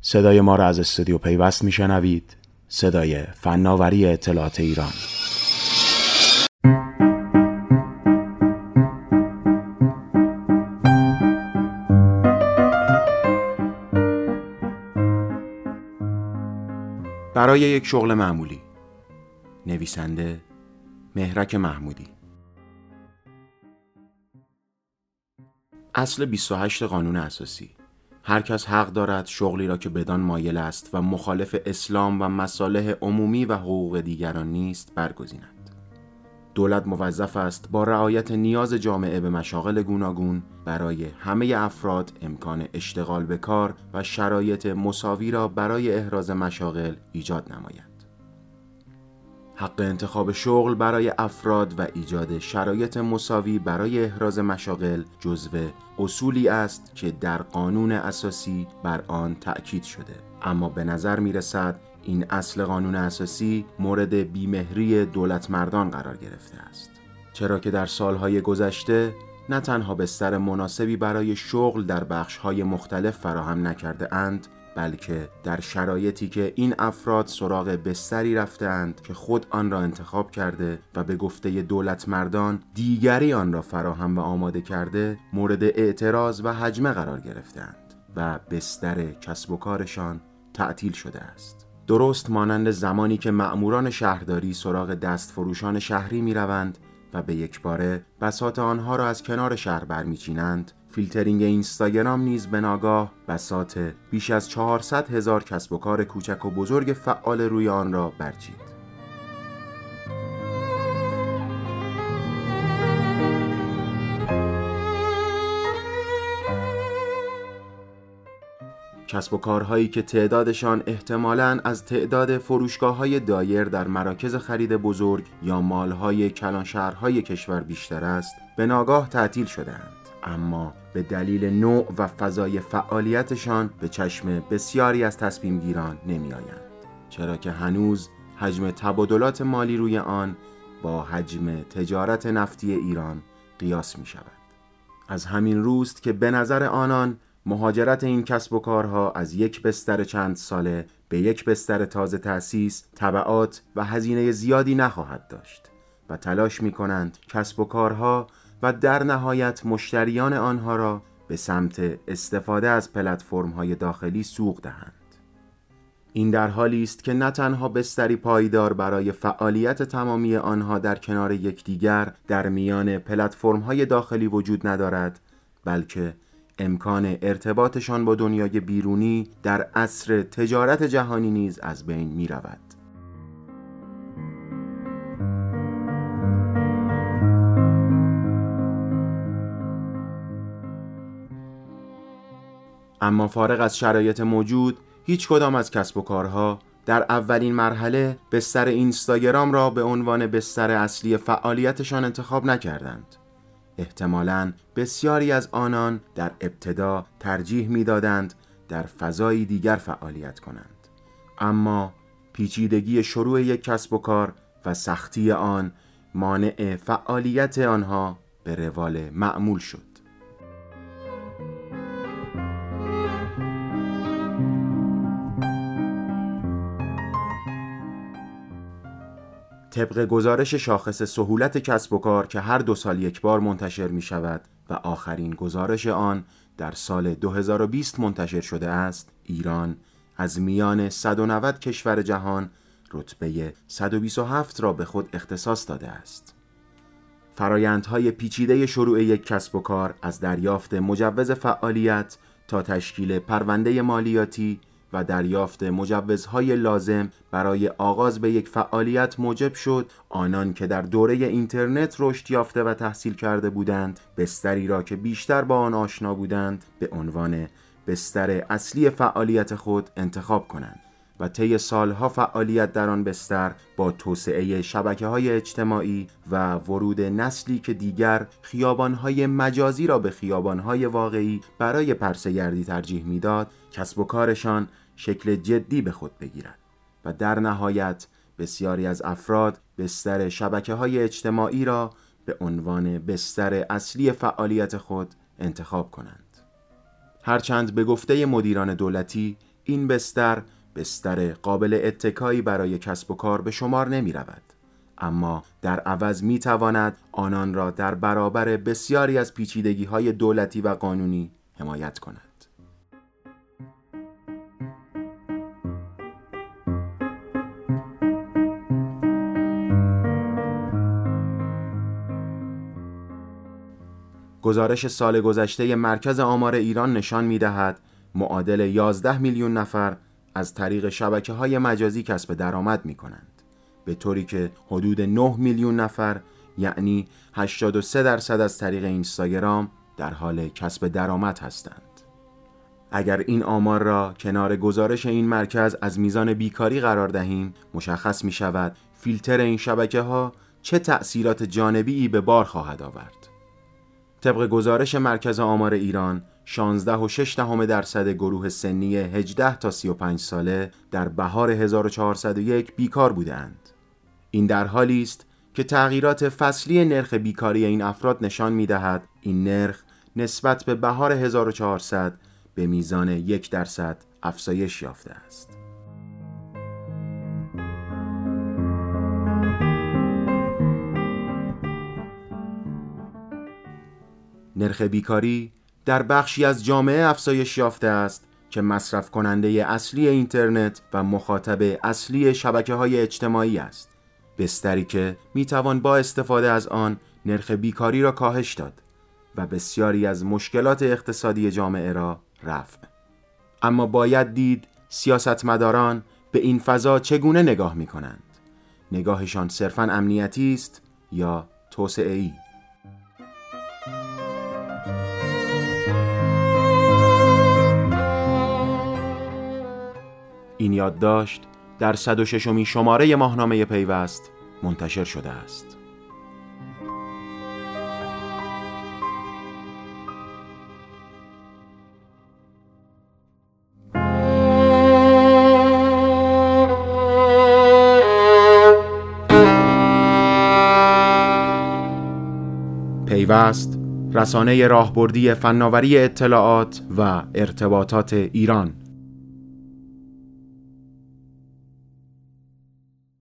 صدای ما را از استودیو پیوست میشنوید. صدای فناوری اطلاعات ایران. برای یک شغل معمولی. نویسنده مهرک محمودی. اصل 28 قانون اساسی. هر کس حق دارد شغلی را که بدان مایل است و مخالف اسلام و مصالح عمومی و حقوق دیگران نیست برگزیند. دولت موظف است با رعایت نیاز جامعه به مشاغل گوناگون برای همه افراد امکان اشتغال به کار و شرایط مساوی را برای احراز مشاغل ایجاد نماید. حق انتخاب شغل برای افراد و ایجاد شرایط مساوی برای احراز مشاغل جزو اصولی است که در قانون اساسی بر آن تأکید شده. اما به نظر می رسد این اصل قانون اساسی مورد بیمهری دولت مردان قرار گرفته است. چرا که در سالهای گذشته نه تنها بستر مناسبی برای شغل در بخشهای مختلف فراهم نکرده اند بلکه در شرایطی که این افراد سراغ بستری رفتند که خود آن را انتخاب کرده و به گفته دولت مردان دیگری آن را فراهم و آماده کرده مورد اعتراض و حجمه قرار گرفتند و بستر کسب و کارشان تعطیل شده است. درست مانند زمانی که مأموران شهرداری سراغ دست فروشان شهری می روند و به یک باره بسات آنها را از کنار شهر برمیچینند فیلترینگ اینستاگرام نیز به ناگاه بسات بیش از 400 هزار کسب و کار کوچک و بزرگ فعال روی آن را برچید. کسب و کارهایی که تعدادشان احتمالاً از تعداد فروشگاه های دایر در مراکز خرید بزرگ یا مالهای کلان شهرهای کشور بیشتر است به ناگاه تعطیل شدهاند. اما به دلیل نوع و فضای فعالیتشان به چشم بسیاری از تصمیم گیران نمی آیند. چرا که هنوز حجم تبادلات مالی روی آن با حجم تجارت نفتی ایران قیاس می شود. از همین روست که به نظر آنان مهاجرت این کسب و کارها از یک بستر چند ساله به یک بستر تازه تأسیس طبعات و هزینه زیادی نخواهد داشت و تلاش می کنند کسب و کارها و در نهایت مشتریان آنها را به سمت استفاده از پلتفرم های داخلی سوق دهند. این در حالی است که نه تنها بستری پایدار برای فعالیت تمامی آنها در کنار یکدیگر در میان پلتفرم های داخلی وجود ندارد بلکه امکان ارتباطشان با دنیای بیرونی در عصر تجارت جهانی نیز از بین می رود. اما فارغ از شرایط موجود هیچ کدام از کسب و کارها در اولین مرحله بستر اینستاگرام را به عنوان بستر اصلی فعالیتشان انتخاب نکردند. احتمالاً بسیاری از آنان در ابتدا ترجیح می‌دادند در فضایی دیگر فعالیت کنند. اما پیچیدگی شروع یک کسب و کار و سختی آن مانع فعالیت آنها به روال معمول شد. طبق گزارش شاخص سهولت کسب و کار که هر دو سال یک بار منتشر می شود و آخرین گزارش آن در سال 2020 منتشر شده است ایران از میان 190 کشور جهان رتبه 127 را به خود اختصاص داده است. فرایندهای پیچیده شروع یک کسب و کار از دریافت مجوز فعالیت تا تشکیل پرونده مالیاتی و دریافت مجوزهای لازم برای آغاز به یک فعالیت موجب شد. آنان که در دوره اینترنت رشد یافته و تحصیل کرده بودند بستری را که بیشتر با آن آشنا بودند به عنوان بستر اصلی فعالیت خود انتخاب کنند. و طی سالها فعالیت در آن بستر با توسعه شبکه های اجتماعی و ورود نسلی که دیگر خیابانهای مجازی را به خیابانهای واقعی برای پرسگردی ترجیح می‌داد کسب و کارشان شکل جدی به خود بگیرد و در نهایت بسیاری از افراد بستر شبکه های اجتماعی را به عنوان بستر اصلی فعالیت خود انتخاب کنند. هرچند به گفته مدیران دولتی این بستر بستر قابل اتکایی برای کسب و کار به شمار نمی رود. اما در عوض می تواند آنان را در برابر بسیاری از پیچیدگی های دولتی و قانونی حمایت کند. گزارش سال گذشته مرکز آمار ایران نشان می دهد معادل 11 میلیون نفر از طریق شبکه های مجازی کسب درآمد می کنند به طوری که حدود 9 میلیون نفر یعنی 83 درصد از طریق اینستاگرام در حال کسب درآمد هستند. اگر این آمار را کنار گزارش این مرکز از میزان بیکاری قرار دهیم مشخص می شود فیلتر این شبکه ها چه تأثیرات جانبی به بار خواهد آورد. طبق گزارش مرکز آمار ایران 16 و 6 دهم درصد گروه سنی 18 تا 35 ساله در بهار 1401 بیکار بودند. این در حالی است که تغییرات فصلی نرخ بیکاری این افراد نشان می دهد این نرخ نسبت به بهار 1400 به میزان یک درصد افزایش یافته است. نرخ بیکاری در بخشی از جامعه افزایش یافته است که مصرف کننده اصلی اینترنت و مخاطب اصلی شبکه های اجتماعی است. بستری که می توان با استفاده از آن نرخ بیکاری را کاهش داد و بسیاری از مشکلات اقتصادی جامعه را رفع. اما باید دید سیاستمداران به این فضا چگونه نگاه می کنند نگاهشان صرفا امنیتی است یا توسعه ای این یادداشت در 106 شماره ماهنامه پیوست منتشر شده است. پیوست رسانه راهبردی فناوری اطلاعات و ارتباطات ایران